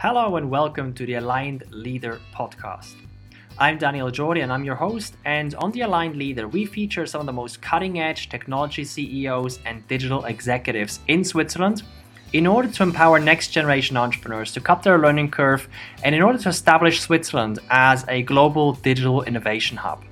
Hello and welcome to the Aligned Leader podcast. I'm Daniel Jordi and I'm your host. And on the Aligned Leader, we feature some of the most cutting edge technology CEOs and digital executives in Switzerland in order to empower next generation entrepreneurs to cut their learning curve and in order to establish Switzerland as a global digital innovation hub.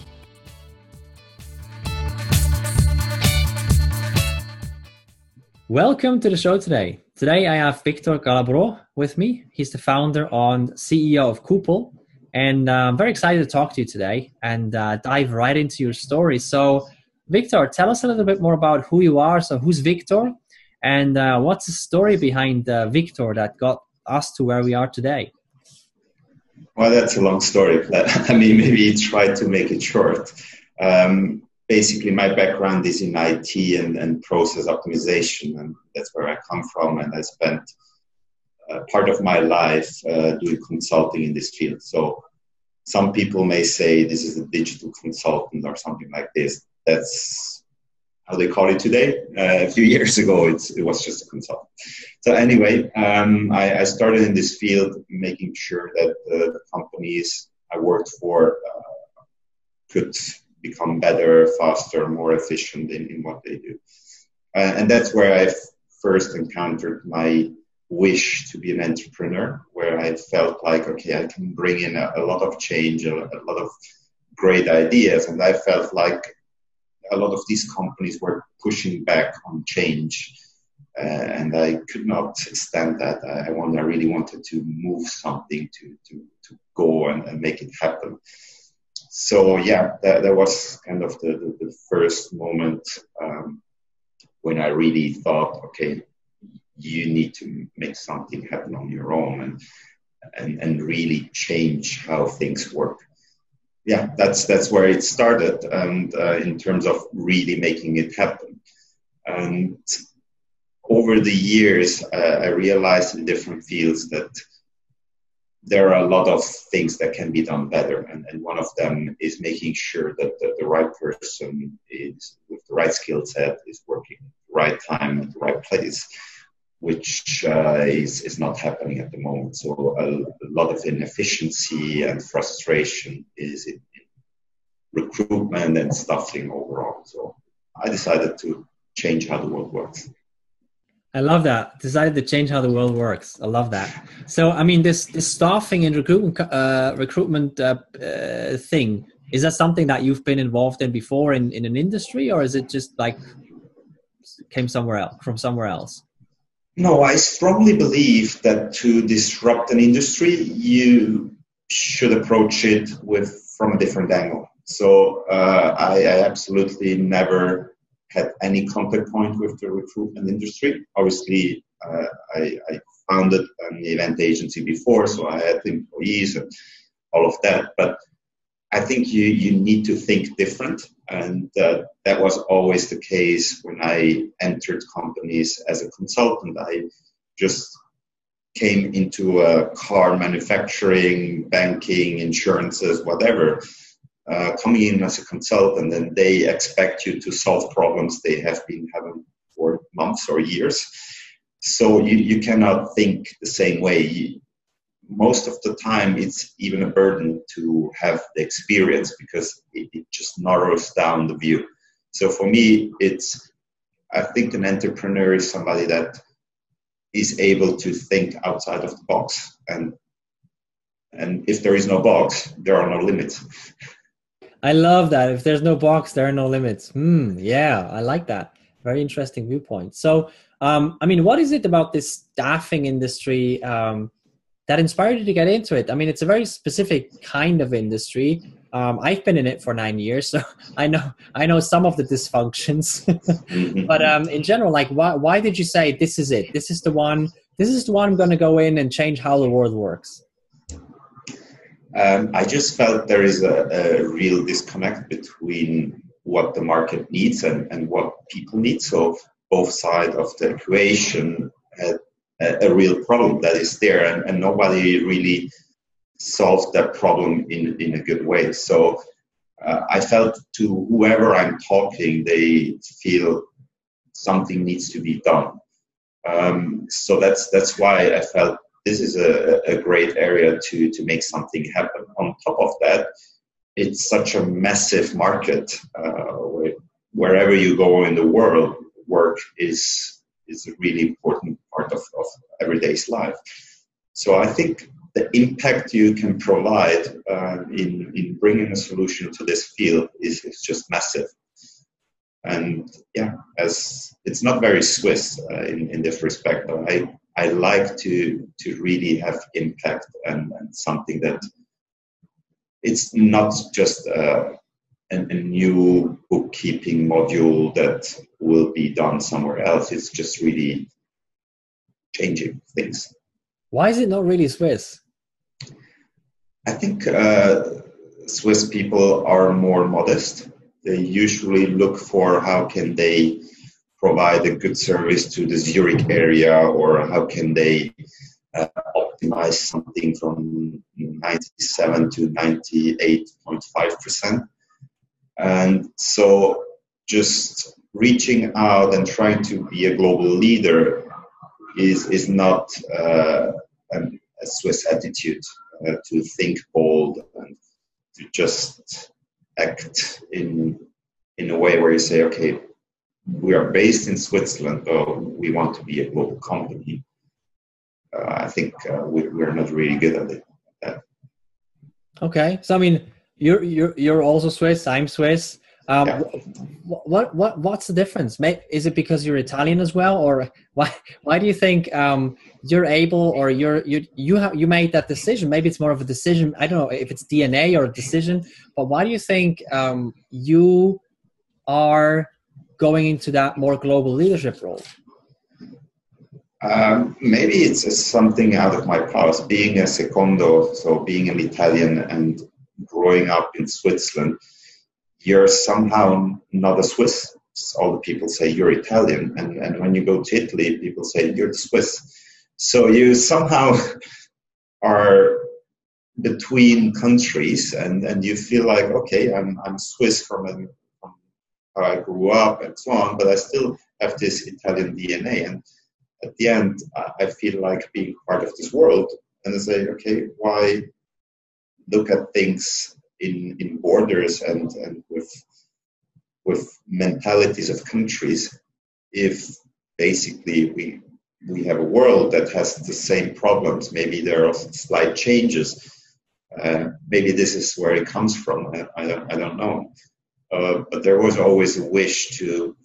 Welcome to the show today. Today I have Viktor Calabrò with me. He's the founder and CEO of Coople. And uh, I'm very excited to talk to you today and uh, dive right into your story. So, Viktor, tell us a little bit more about who you are. So, who's Viktor? And uh, what's the story behind uh, Viktor that got us to where we are today? Well, that's a long story. I mean, maybe try to make it short. Um, basically my background is in IT and, and process optimization, and that's where I come from. And I spent uh, part of my life uh, doing consulting in this field. So some people may say this is a digital consultant or something like this. That's how they call it today. Uh, a few years ago, it was just a consultant. So anyway, um, I, I, started in this field, making sure that the companies I worked for uh, could become better, faster, more efficient in, in what they do. Uh, and that's where I first encountered my wish to be an entrepreneur, where I felt like, okay, I can bring in a, a lot of change, a, a, lot of great ideas. And I felt like a lot of these companies were pushing back on change. Uh, and I could not stand that. I, I, I really wanted to move something to, to, to go and, and make it happen so yeah, that, that was kind of the, the, the first moment um, when I really thought, okay, you need to make something happen on your own and and, and really change how things work. Yeah, that's that's where it started, and uh, in terms of really making it happen. And over the years, uh, I realized in different fields that there are a lot of things that can be done better. And, and one of them is making sure that the, the right person is with the right skill set is working at the right time at the right place, which uh, is, is not happening at the moment. So a, a lot of inefficiency and frustration is in, in recruitment and staffing overall. So I decided to change how the world works. I love that. Decided to change how the world works. I love that. So, I mean, this this staffing and recruitment uh, recruitment uh, uh, thing is that something that you've been involved in before in, in an industry, or is it just like came somewhere else from somewhere else? No, I strongly believe that to disrupt an industry, you should approach it with from a different angle. So uh, I, I absolutely never had any contact point with the recruitment industry. Obviously, uh, I, I, founded an event agency before, so I had employees and all of that. But I think you, you need to think different. And uh, that was always the case when I entered companies as a consultant. I just came into a car manufacturing, banking, insurances, whatever uh, coming in as a consultant and they expect you to solve problems they have been having for months or years. So you, you cannot think the same way. You, most of the time, it's even a burden to have the experience because it, it just narrows down the view. So for me, it's I think an entrepreneur is somebody that is able to think outside of the box and and if there is no box there are no limits I love that. If there's no box, there are no limits. Hmm. yeah, I like that. Very interesting viewpoint. So, um, I mean, what is it about this staffing industry um, that inspired you to get into it? I mean, it's a very specific kind of industry. Um, I've been in it for nine years, so I know I know some of the dysfunctions. but um, in general, like, why why did you say this is it? This is the one. This is the one I'm going to go in and change how the world works. Um, I just felt there is a, a, real disconnect between what the market needs and, and what people need. So both sides of the equation had a, a real problem that is there, and, and, nobody really solved that problem in, in a good way. So uh, I felt to whoever I'm talking, they feel something needs to be done. Um, so that's that's why I felt this is a, a great area to to make something happen. On top of that, it's such a massive market. Uh, where, wherever you go in the world, work is is a really important part of, of everyday's life. So I think the impact you can provide uh, in, in bringing a solution to this field is, is just massive. And yeah, as it's not very Swiss uh, in, in this respect, I, I like to, to really have impact and, and something that it's not just uh, a, a new bookkeeping module that will be done somewhere else. It's just really changing things. Why is it not really Swiss? I think uh, Swiss people are more modest. They usually look for how can they provide a good service to the Zurich area or how can they uh, optimize something from 97 to 98.5%. And so just reaching out and trying to be a global leader is, is not uh, a Swiss attitude uh, to think bold and to just act in in a way where you say, okay, we are based in Switzerland, but we want to be a global company. Uh, I think uh, we, we're not really good at it. At okay, so I mean, you're you're you're also Swiss. I'm Swiss. Um, yeah. what what what's the difference? Is it because you're Italian as well, or why why do you think um, you're able, or you're you you have you made that decision? Maybe it's more of a decision. I don't know if it's DNA or a decision, but why do you think um, you are going into that more global leadership role? Um, maybe it's something out of my past, being a secondo, so being an Italian and growing up in Switzerland you're somehow not a Swiss. All the people say you're Italian, and, and when you go to Italy, people say you're Swiss. So you somehow are between countries, and, and you feel like okay, I'm I'm Swiss from, a, how I grew up and so on, but I still have this Italian DNA. And at the end, I feel like being part of this world, and I say, okay, why look at things in, in borders and, and with, with mentalities of countries if basically we, we have a world that has the same problems. Maybe there are slight changes. Uh, maybe this is where it comes from. I, I, I don't know. Uh, but there was always a wish to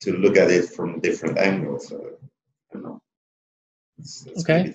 to look at it from different angles. Know. okay.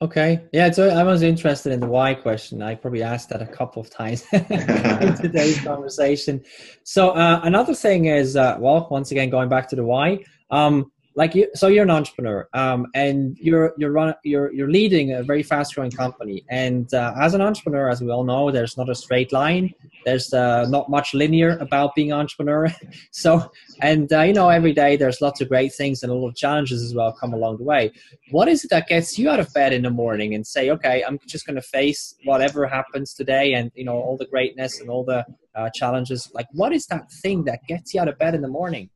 Okay. Yeah. So I was interested in the why question. I probably asked that a couple of times in today's conversation. So uh, another thing is, uh, well, once again, going back to the why. Um, like you so you're an entrepreneur um, and you're you're run, you're you're leading a very fast growing company. And uh, as an entrepreneur as we all know there's not a straight line. There's uh, not much linear about being an entrepreneur. So and uh, you know every day there's lots of great things and a lot of challenges as well come along the way. What is it that gets you out of bed in the morning and say okay i'm just going to face whatever happens today and you know all the greatness and all the uh, challenges like what is that thing that gets you out of bed in the morning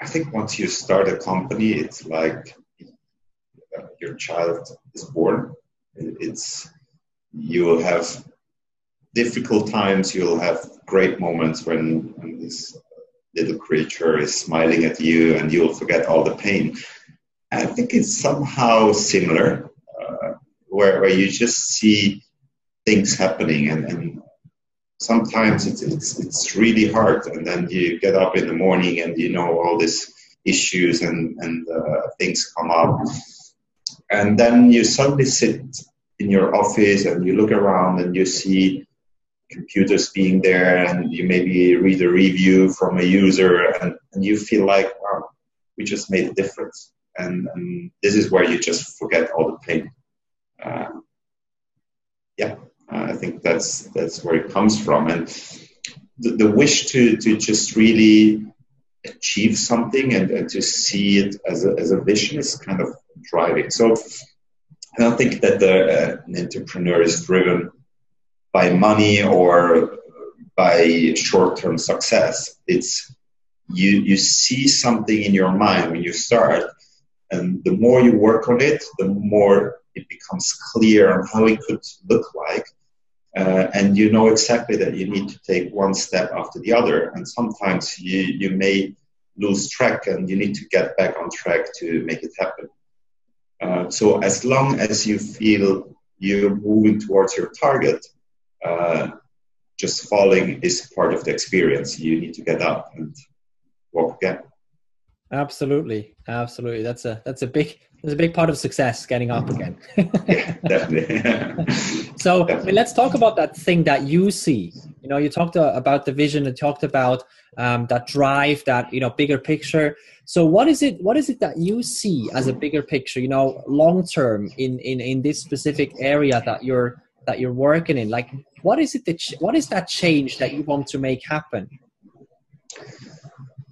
I think once you start a company, it's like your child is born. It's you'll have difficult times. You'll have great moments when, when this little creature is smiling at you, and you'll forget all the pain. I think it's somehow similar, uh, where where you just see things happening and, and sometimes it's, it's, it's really hard and then you get up in the morning and you know all these issues and, and uh, things come up. And then you suddenly sit in your office and you look around and you see computers being there and you maybe read a review from a user and, and you feel like wow we just made a difference. And, and this is where you just forget all the pain. Uh, yeah uh, I think that's that's where it comes from, and the, the, wish to to just really achieve something and, and to see it as a, as a vision is kind of driving. So I don't think that the, uh, an entrepreneur is driven by money or by short-term success. It's you you see something in your mind when you start And the more you work on it, the more it becomes clear on how it could look like. Uh, and you know exactly that you need to take one step after the other. And sometimes you, you may lose track and you need to get back on track to make it happen. Uh, so as long as you feel you're moving towards your target, uh, just falling is part of the experience. You need to get up and walk again. Absolutely, absolutely. That's a that's a big that's a big part of success. Getting up again. yeah, definitely. so definitely. Let's talk about that thing that you see. You know, you talked uh, about the vision. and talked about um, that drive, that you know, bigger picture. So, what is it? What is it that you see as a bigger picture? You know, long term in in in this specific area that you're that you're working in. Like, what is it that what is that change that you want to make happen?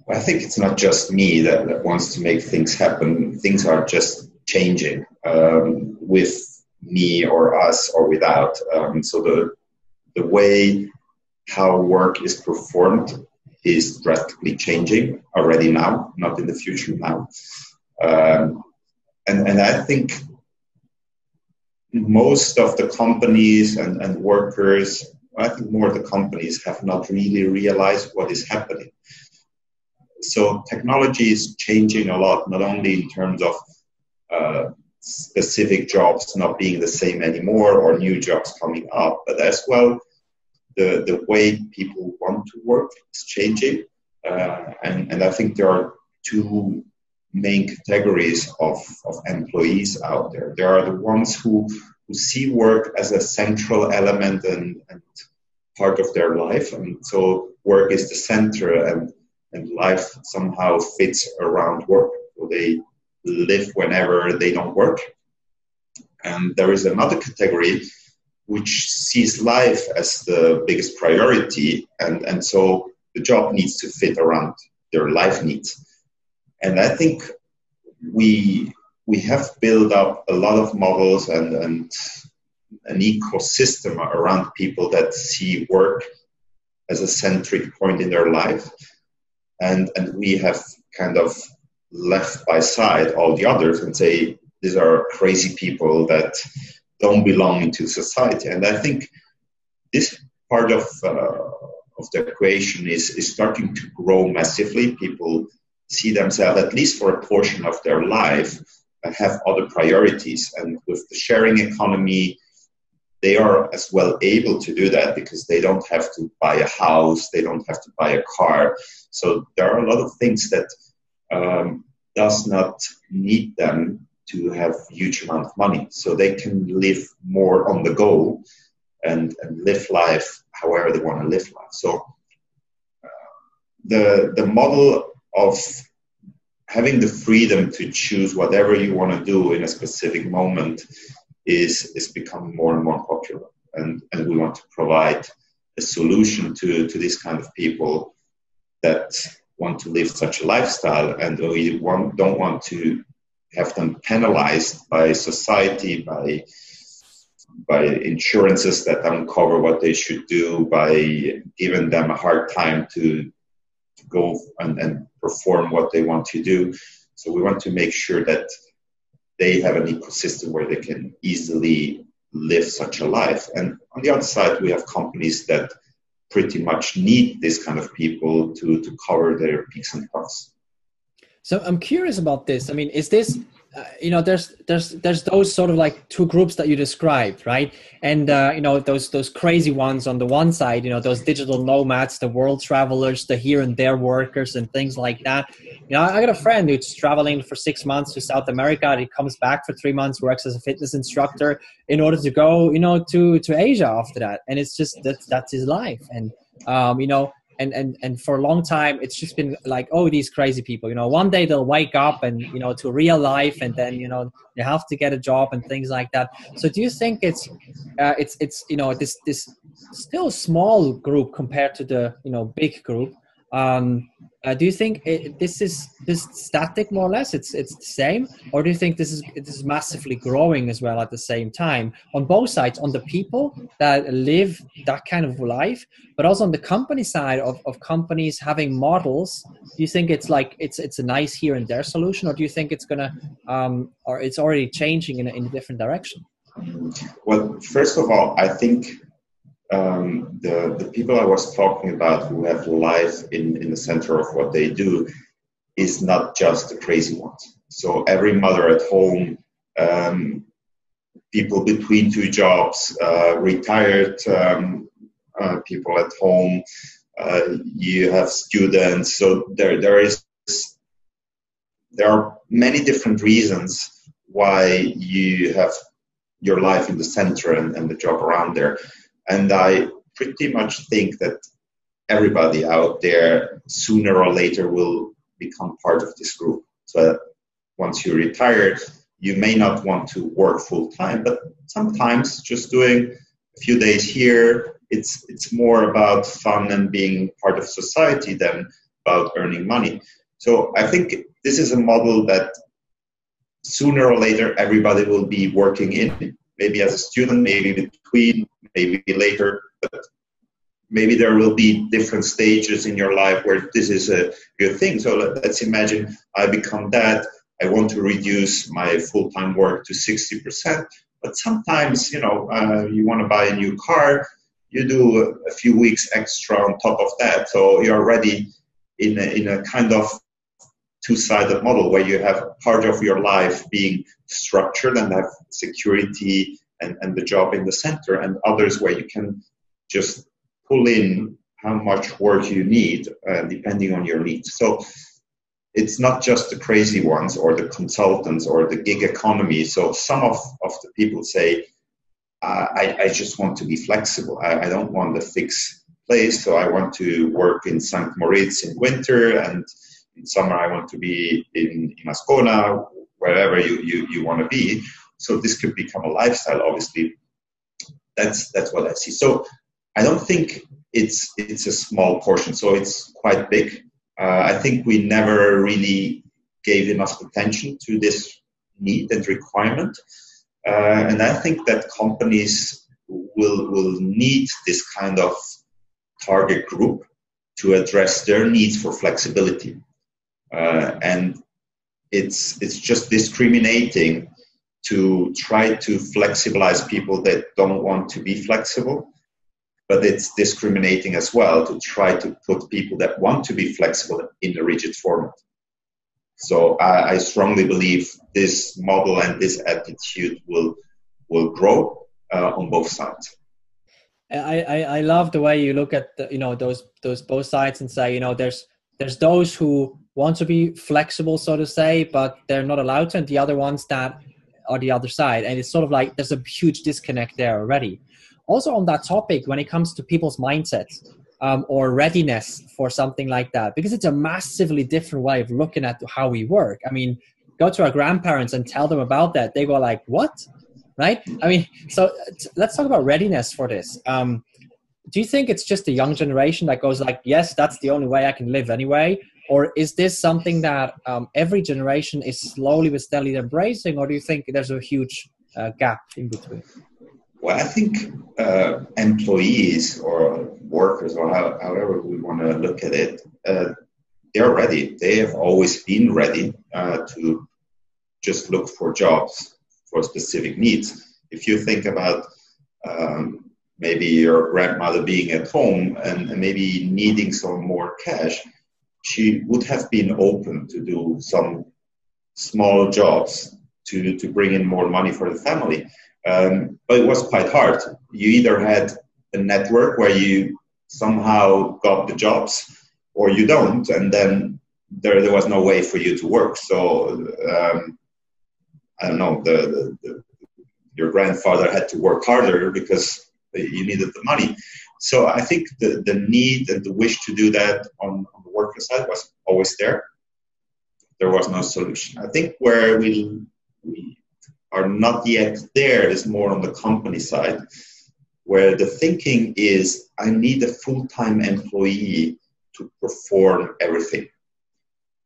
I think it's not just me that, that wants to make things happen. Things are just changing um, with me or us or without. Um, so the the way how work is performed is drastically changing already now, not in the future now. Um, and, and I think most of the companies and, and workers, I think more of the companies have not really realized what is happening so technology is changing a lot, not only in terms of uh, specific jobs not being the same anymore or new jobs coming up, but as well the, the way people want to work is changing. Uh, and, and I think there are two main categories of, of employees out there. There are the ones who, who see work as a central element and, and part of their life. And so work is the center and and life somehow fits around work. So they live whenever they don't work. And there is another category which sees life as the biggest priority, and, and so the job needs to fit around their life needs. And I think we we have built up a lot of models and, and an ecosystem around people that see work as a centric point in their life and and we have kind of left by side all the others and say these are crazy people that don't belong into society. And i think this part of uh, of the equation is is starting to grow massively. People see themselves at least for a portion of their life have other priorities. And with the sharing economy they are as well able to do that because they don't have to buy a house, they don't have to buy a car. So there are a lot of things that um, does not need them to have huge amount of money. So they can live more on the go and, and live life however they want to live life. So uh, the the model of having the freedom to choose whatever you want to do in a specific moment is is becoming more and more popular, and and we want to provide a solution to to this kind of people that want to live such a lifestyle, and we want, don't want to have them penalized by society by by insurances that don't cover what they should do, by giving them a hard time to, to go and, and perform what they want to do. So we want to make sure that they have an ecosystem where they can easily live such a life. And on the other side, we have companies that pretty much need this kind of people to, to cover their peaks and troughs. So I'm curious about this. I mean, is this uh, you know there's there's there's those sort of like two groups that you described right? And uh, you know those those crazy ones on the one side you know those digital nomads the world travelers the here and there workers and things like that. You know i got a friend who's traveling for six months to south america and he comes back for three months works as a fitness instructor in order to go you know to to asia after that. And it's just that that's his life. And um, you know and and and for a long time it's just been like oh these crazy people you know one day they'll wake up and you know to real life and then you know they have to get a job and things like that. So do you think it's uh, it's it's you know this this still small group compared to the you know big group Um, uh, do you think it, this is this static more or less? It's it's the same, or do you think this is this is massively growing as well at the same time on both sides, on the people that live that kind of life, but also on the company side of, of companies having models? Do you think it's like it's it's a nice here and there solution, or do you think it's gonna um, or it's already changing in a, in a different direction? Well, first of all, I think um, the, the people I was talking about who have life in, in the center of what they do is not just the crazy ones. So every mother at home, um, people between two jobs, uh, retired um, uh, people at home, uh, you have students. So there, there is there are many different reasons why you have your life in the center and, and the job around there. And I pretty much think that everybody out there sooner or later will become part of this group. So once you're retired, you may not want to work full time, but sometimes just doing a few days here, it's it's more about fun and being part of society than about earning money. So I think this is a model that sooner or later everybody will be working in, maybe as a student, maybe between maybe later, but maybe there will be different stages in your life where this is a good thing. So let's imagine I become that. I want to reduce my full-time work to 60%, but sometimes, you know, uh, you want to buy a new car, you do a few weeks extra on top of that. So you're already in a, in a kind of two-sided model where you have part of your life being structured and have security and, and the job in the center, and others where you can just pull in how much work you need uh, depending on your needs. So it's not just the crazy ones or the consultants or the gig economy. So some of, of the people say, I, I just want to be flexible. I, I don't want a fixed place. So I want to work in St. Moritz in winter and in summer I want to be in, in Ascona, wherever you, you, you want to be. So this could become a lifestyle. Obviously, that's that's what I see. So I don't think it's it's a small portion. So it's quite big. Uh, I think we never really gave enough attention to this need and requirement, uh, and I think that companies will will need this kind of target group to address their needs for flexibility. Uh, and it's it's just discriminating to try to flexibilize people that don't want to be flexible, but it's discriminating as well to try to put people that want to be flexible in a rigid format. So I, I strongly believe this model and this attitude will will grow uh, on both sides. I, I, I love the way you look at the, you know those those both sides and say you know there's there's those who want to be flexible so to say but they're not allowed to. And the other ones that are the other side. And it's sort of like there's a huge disconnect there already. Also on that topic when it comes to people's mindsets um, or readiness for something like that because it's a massively different way of looking at how we work. I mean go to our grandparents and tell them about that. They go like what? Right? I mean so t- let's talk about readiness for this. Um, do you think it's just the young generation that goes like yes that's the only way i can live anyway or is this something that um, every generation is slowly but steadily embracing or do you think there's a huge uh, gap in between? Well i think uh, employees or workers or how, however we want to look at it uh, they're ready. They have always been ready uh, to just look for jobs for specific needs. If you think about um, maybe your grandmother being at home and, and maybe needing some more cash she would have been open to do some small jobs to, to bring in more money for the family. Um, but it was quite hard. You either had a network where you somehow got the jobs or you don't, and then there, there was no way for you to work. So, um, I don't know, the, the, the, your grandfather had to work harder because you needed the money. So I think the, the need and the wish to do that on, on worker side was always there. There was no solution. I think where we, we are not yet there is more on the company side, where the thinking is I need a full time employee to perform everything.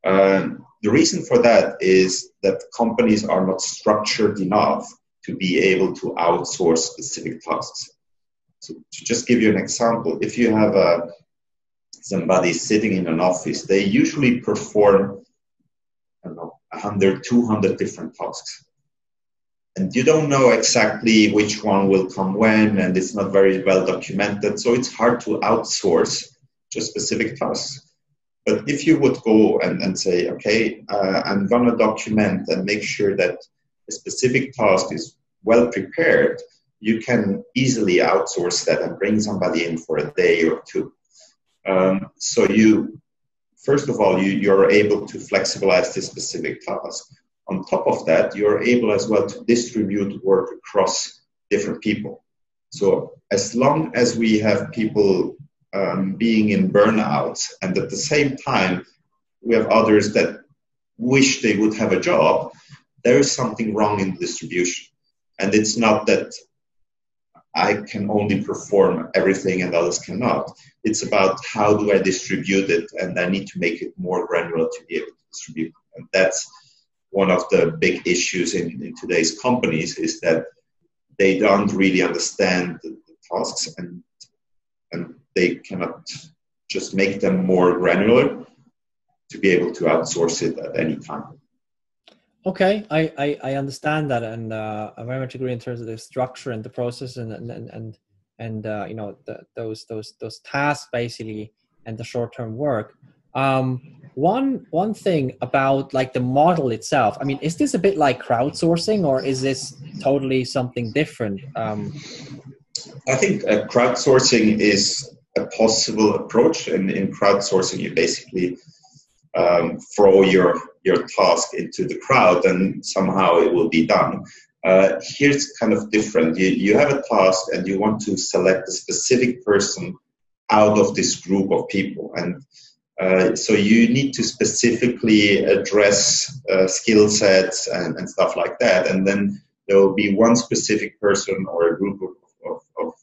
Um, the reason for that is that companies are not structured enough to be able to outsource specific tasks. So to just give you an example, if you have a, somebody sitting in an office, they usually perform, I don't know, 100, 200 different tasks. And you don't know exactly which one will come when, and it's not very well documented. So it's hard to outsource just specific tasks. But if you would go and, and say, okay, uh, I'm going to document and make sure that a specific task is well prepared, you can easily outsource that and bring somebody in for a day or two. Um, so you, first of all, you, you're able to flexibilize this specific task. On top of that, you're able as well to distribute work across different people. So as long as we have people um, being in burnout, and at the same time, we have others that wish they would have a job, there is something wrong in the distribution. And it's not that I can only perform everything and others cannot. It's about how do I distribute it, and I need to make it more granular to be able to distribute. And that's one of the big issues in, in today's companies is that they don't really understand the, the tasks and and they cannot just make them more granular to be able to outsource it at any time. Okay, I, I, I understand that, and uh, I very much agree in terms of the structure and the process, and and and and uh, you know the, those those those tasks basically, and the short term work. Um, one one thing about like the model itself. I mean, is this a bit like crowdsourcing, or is this totally something different? Um, I think uh, crowdsourcing is a possible approach. And in crowdsourcing, you basically um, throw your your task into the crowd, and somehow it will be done. Uh, here's kind of different. You, you have a task, and you want to select a specific person out of this group of people, and uh, so you need to specifically address uh, skill sets and, and stuff like that, and then there will be one specific person or a group of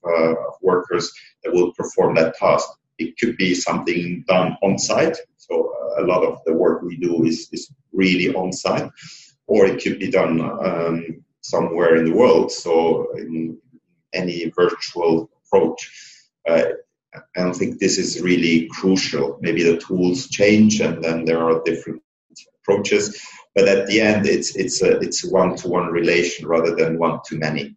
uh, workers that will perform that task. It could be something done on site. So uh, a lot of the work we do is, is really on site, or it could be done um, somewhere in the world. So in any virtual approach. Uh, I don't think this is really crucial. Maybe the tools change and then there are different approaches, but at the end, it's it's a it's one-to-one relation rather than one-to-many.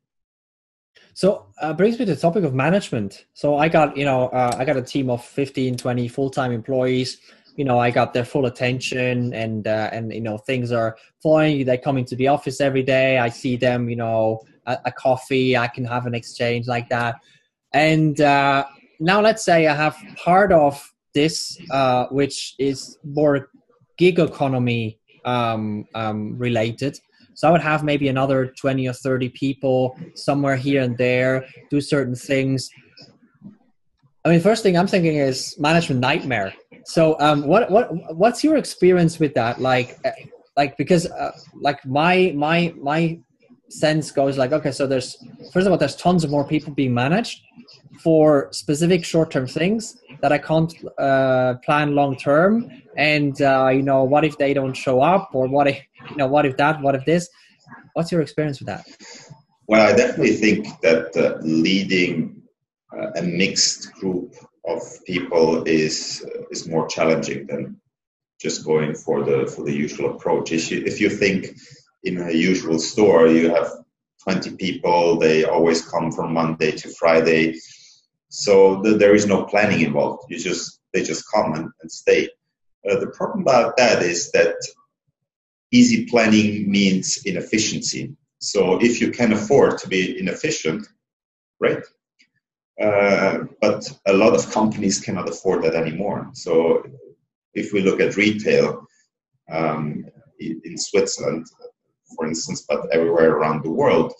So uh, brings me to the topic of management. So I got, you know, uh, I got a team of 15, 20 full-time employees. You know, I got their full attention and, uh, and, you know, things are flowing. They come into the office every day. I see them, you know, a, a coffee, I can have an exchange like that. And uh, now let's say I have part of this, uh, which is more gig economy um, um, related so I would have maybe another 20 or 30 people somewhere here and there do certain things. I mean, first thing I'm thinking is management nightmare. So, um, what what what's your experience with that? Like, uh, like because uh, like my my my sense goes like, okay, so there's first of all, there's tons of more people being managed for specific short-term things that I can't uh, plan long-term, and uh, you know, what if they don't show up, or what if you know, what if that, what if this? What's your experience with that? Well, I definitely think that uh, leading uh, a mixed group of people is uh, is more challenging than just going for the for the usual approach. If you, if you think in a usual store, you have 20 people, they always come from Monday to Friday. So the, there is no planning involved. You just they just come and, and stay. Uh, the problem about that is that easy planning means inefficiency. So if you can afford to be inefficient, right? Uh, but a lot of companies cannot afford that anymore. So if we look at retail um, in Switzerland, for instance, but everywhere around the world,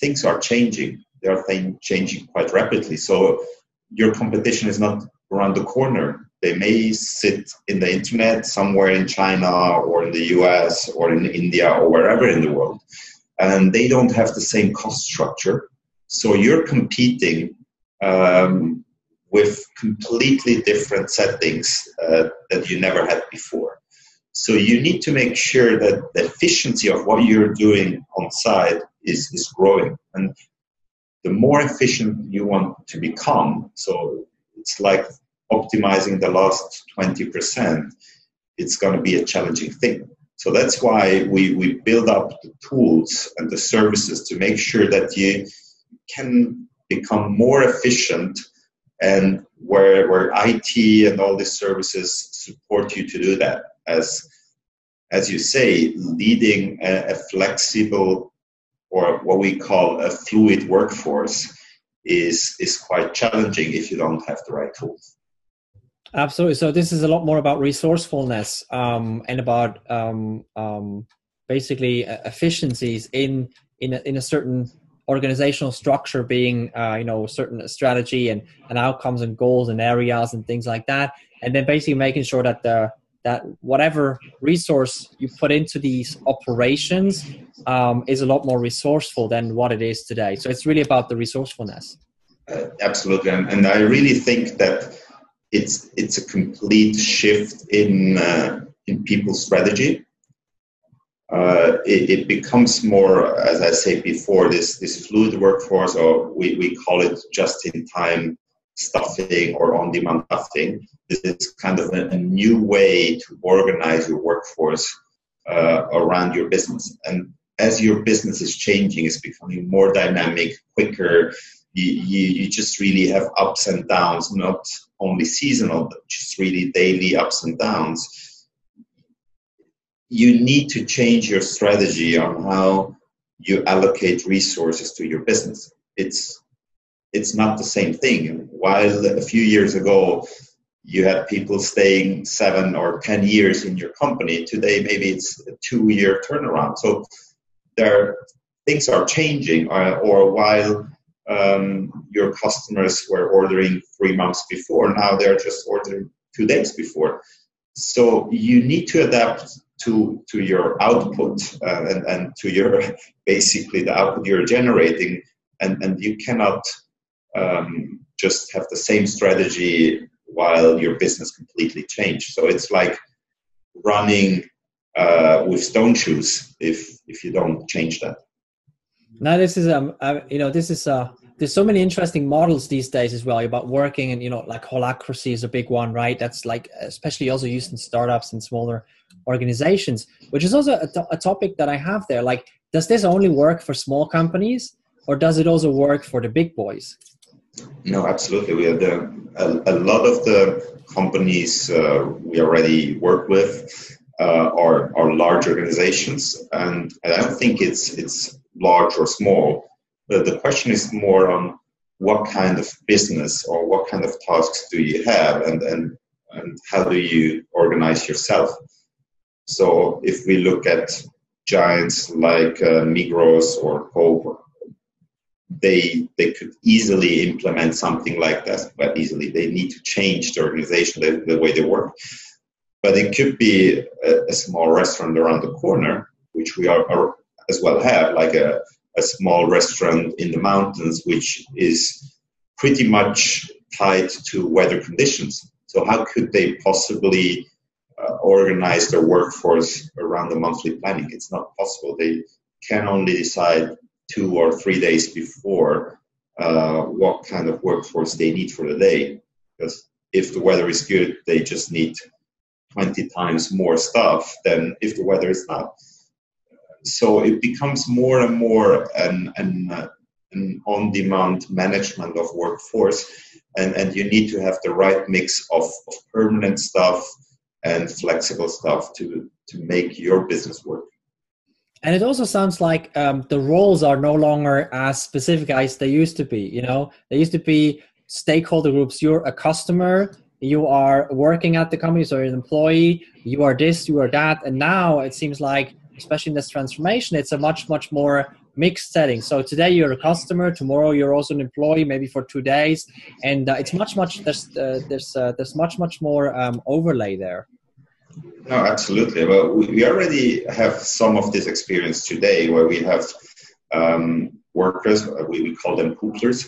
things are changing. They are changing quite rapidly. So your competition is not around the corner. They may sit in the internet somewhere in China or in the US or in India or wherever in the world. And they don't have the same cost structure. So you're competing um, with completely different settings uh, that you never had before. So you need to make sure that the efficiency of what you're doing on site is, is growing. And the more efficient you want to become, so it's like optimizing the last 20%, it's going to be a challenging thing. So that's why we, we build up the tools and the services to make sure that you can become more efficient and where, where IT and all these services support you to do that. As, as you say, leading a, a flexible or what we call a fluid workforce is, is quite challenging if you don't have the right tools. Absolutely. So this is a lot more about resourcefulness um, and about um, um, basically uh, efficiencies in in a, in a certain organizational structure, being uh, you know certain strategy and and outcomes and goals and areas and things like that, and then basically making sure that the that whatever resource you put into these operations um, is a lot more resourceful than what it is today. So it's really about the resourcefulness. Uh, absolutely, and, and I really think that it's it's a complete shift in uh, in people's strategy. Uh, it, it, becomes more, as I said before, this this fluid workforce, or we, we call it just in time stuffing or on demand stuffing. This is kind of a, a new way to organize your workforce uh, around your business. And as your business is changing, it's becoming more dynamic, quicker. You, you, just really have ups and downs, not only seasonal, but just really daily ups and downs, you need to change your strategy on how you allocate resources to your business. It's it's not the same thing. While a few years ago you had people staying seven or ten years in your company, today maybe it's a two-year turnaround. So there things are changing. Or, uh, or while um, your customers were ordering three months before. Now they're just ordering two days before. So you need to adapt to to your output uh, and, and to your basically the output you're generating, and, and you cannot um, just have the same strategy while your business completely changed. So it's like running uh, with stone shoes if if you don't change that. Now this is um, uh, you know, this is uh, there's so many interesting models these days as well about working and you know like holacracy is a big one, right? That's like especially also used in startups and smaller organizations, which is also a, to- a topic that I have there. Like, does this only work for small companies, or does it also work for the big boys? No, absolutely. We have the, a, a lot of the companies uh, we already work with uh, are, are large organizations, and I don't think it's it's large or small. But the question is more on what kind of business or what kind of tasks do you have and, and, and how do you organize yourself. So if we look at giants like uh, Migros or Coop, they they could easily implement something like that. But easily, they need to change the organization, the, the way they work. But it could be a, a, small restaurant around the corner, which we are, are as well have, like a, a small restaurant in the mountains, which is pretty much tied to weather conditions. So, how could they possibly uh, organize their workforce around the monthly planning? It's not possible. They can only decide two or three days before uh, what kind of workforce they need for the day. Because if the weather is good, they just need 20 times more stuff than if the weather is not so it becomes more and more an, an, uh, an on-demand management of workforce and, and you need to have the right mix of, of permanent stuff and flexible stuff to, to make your business work. And it also sounds like um, the roles are no longer as specific as they used to be you know? They used to be stakeholder groups. You're a customer you are working at the company so you're an employee you are this you are that and now it seems like especially in this transformation, it's a much, much more mixed setting. So today you're a customer, tomorrow you're also an employee, maybe for two days, and uh, it's much, much there's uh, there's uh, there's much, much more um, overlay there. No, absolutely. Well, we already have some of this experience today, where we have um, workers, uh, we, we call them Cooplers,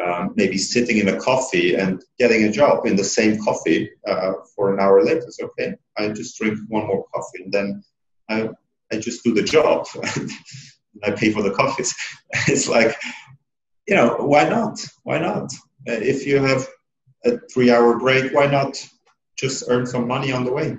um, maybe sitting in a coffee and getting a job in the same coffee uh, for an hour later. Okay, I just drink one more coffee and then I, I just do the job I pay for the coffees. it's like, you know, why not? Why not? Uh, if you have a three hour break, why not just earn some money on the way?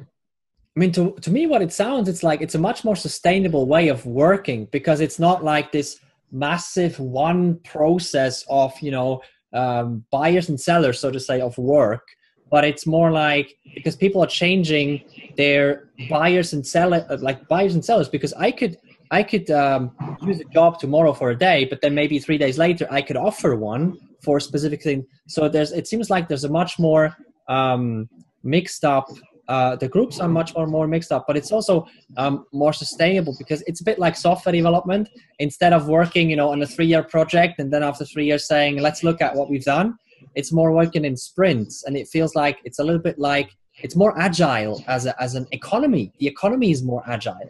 I mean, to, to me, what it sounds, it's like it's a much more sustainable way of working because it's not like this massive one process of, you know, um, buyers and sellers, so to say, of work. But it's more like because people are changing their buyers and sellers, like buyers and sellers, because I could I could um, use a job tomorrow for a day, but then maybe three days later I could offer one for a specific thing. So there's it seems like there's a much more um, mixed up uh, the groups are much more more mixed up, but it's also um, more sustainable because it's a bit like software development. Instead of working, you know, on a three-year project and then after three years saying, "Let's look at what we've done," it's more working in sprints, and it feels like it's a little bit like it's more agile as a, as an economy. The economy is more agile.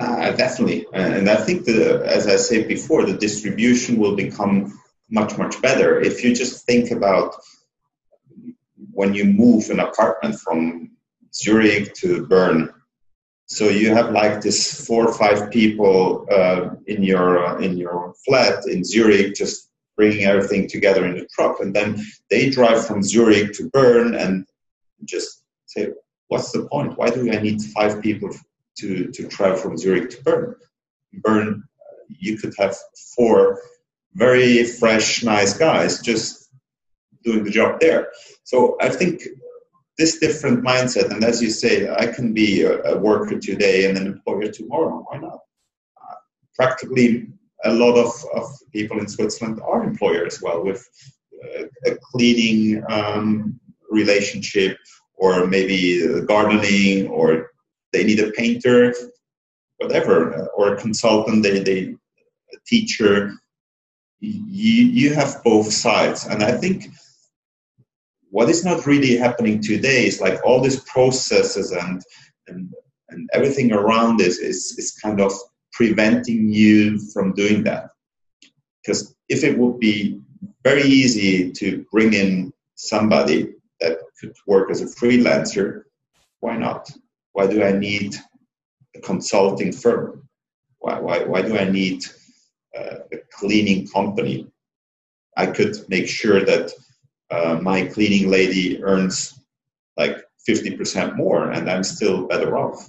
Uh, definitely, and I think the, as I said before, the distribution will become much much better if you just think about when you move an apartment from Zurich to Bern. So you have like this four or five people uh, in your uh, in your flat in Zurich, just bringing everything together in the truck, and then they drive from Zurich to Bern and just say, "What's the point? Why do I need five people to to travel from Zurich to Bern? Bern, you could have four very fresh, nice guys just doing the job there. So I think this different mindset, and as you say, I can be a, a worker today and an employer tomorrow. Why not? Uh, practically, a lot of, of people in Switzerland are employers well, with uh, a cleaning um, relationship, or maybe gardening, or they need a painter, whatever, or a consultant. They they a teacher. You, you have both sides, and I think what is not really happening today is like all these processes and and, and everything around this is, is kind of preventing you from doing that. Because if it would be very easy to bring in somebody that could work as a freelancer why not? Why do i need a consulting firm? Why, why, why do i need uh, a cleaning company? I could make sure that uh, my cleaning lady earns like 50% more and I'm still better off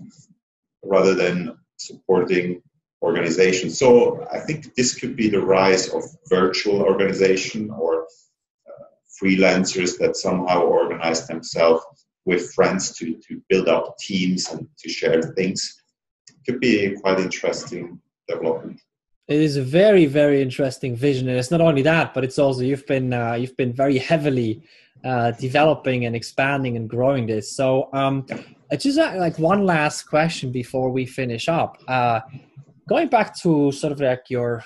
rather than supporting organizations. So I think this could be the rise of virtual organization or uh, freelancers that somehow organize themselves with friends to, to build up teams and to share things. It could be quite interesting development it is a very very interesting vision and it's not only that but it's also you've been uh, you've been very heavily uh, developing and expanding and growing this so um I just uh, like one last question before we finish up uh going back to sort of like your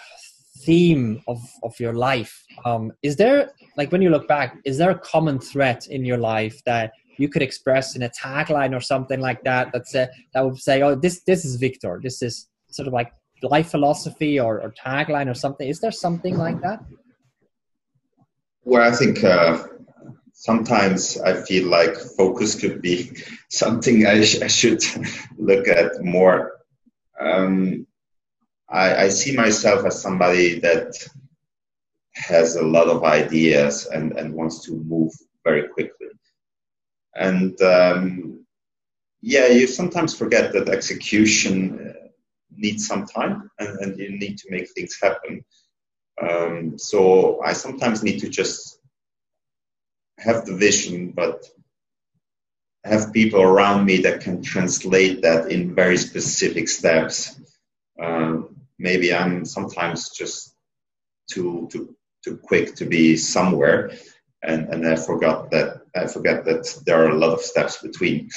theme of of your life um is there like when you look back is there a common threat in your life that you could express in a tagline or something like that that's uh, that would say oh this this is Viktor this is sort of like life philosophy or, or tagline or something? Is there something like that? Well, I think uh, sometimes I feel like focus could be something I, sh- I should look at more. Um, I, I see myself as somebody that has a lot of ideas and, and wants to move very quickly. And um, yeah, you sometimes forget that execution needs some time and, and you need to make things happen. Um, so I sometimes need to just have the vision, but have people around me that can translate that in very specific steps. Um, maybe I'm sometimes just too too too quick to be somewhere, and and I forgot that I forget that there are a lot of steps between.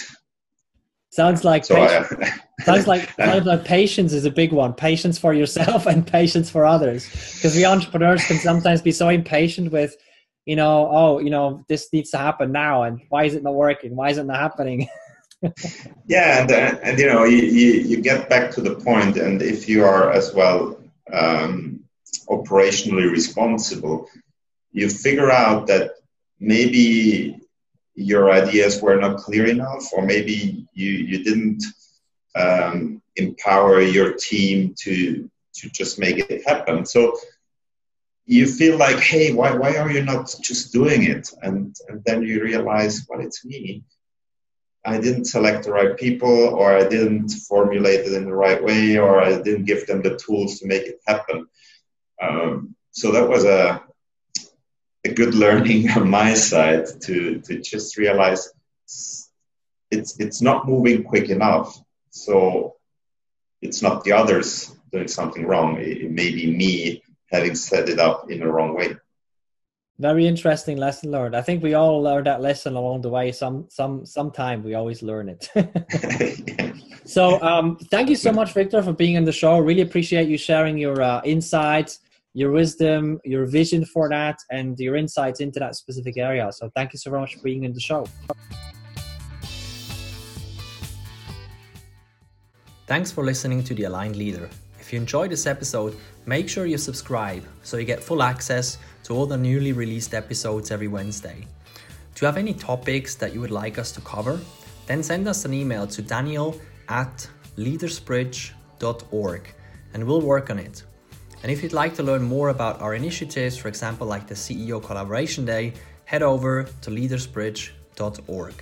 Sounds like so patience, I, sounds like sounds like patience is a big one. Patience for yourself and patience for others, because we entrepreneurs can sometimes be so impatient with, you know, oh, you know, this needs to happen now, and why is it not working? Why is it not happening? yeah, and, uh, and you know, you, you, you get back to the point, and if you are as well um, operationally responsible, you figure out that maybe your ideas were not clear enough, or maybe you, you didn't um, empower your team to to just make it happen. So you feel like, hey, why why are you not just doing it? And and then you realize, well, it's me. I didn't select the right people, or I didn't formulate it in the right way, or I didn't give them the tools to make it happen. Um, so that was a a good learning on my side to to just realize it's it's not moving quick enough. So it's not the others doing something wrong. It, it may be me having set it up in the wrong way. Very interesting lesson learned. I think we all learned that lesson along the way. Some some sometime we always learn it. So um, thank you so much, Viktor, for being on the show. Really appreciate you sharing your uh, insights, your wisdom, your vision for that, and your insights into that specific area. So thank you so much for being in the show. Thanks for listening to The Aligned Leader. If you enjoyed this episode, make sure you subscribe so you get full access to all the newly released episodes every Wednesday. Do you have any topics that you would like us to cover? Then send us an email to daniel at leadersbridge.org and we'll work on it. And if you'd like to learn more about our initiatives, for example, like the CEO Collaboration Day, head over to leadersbridge.org.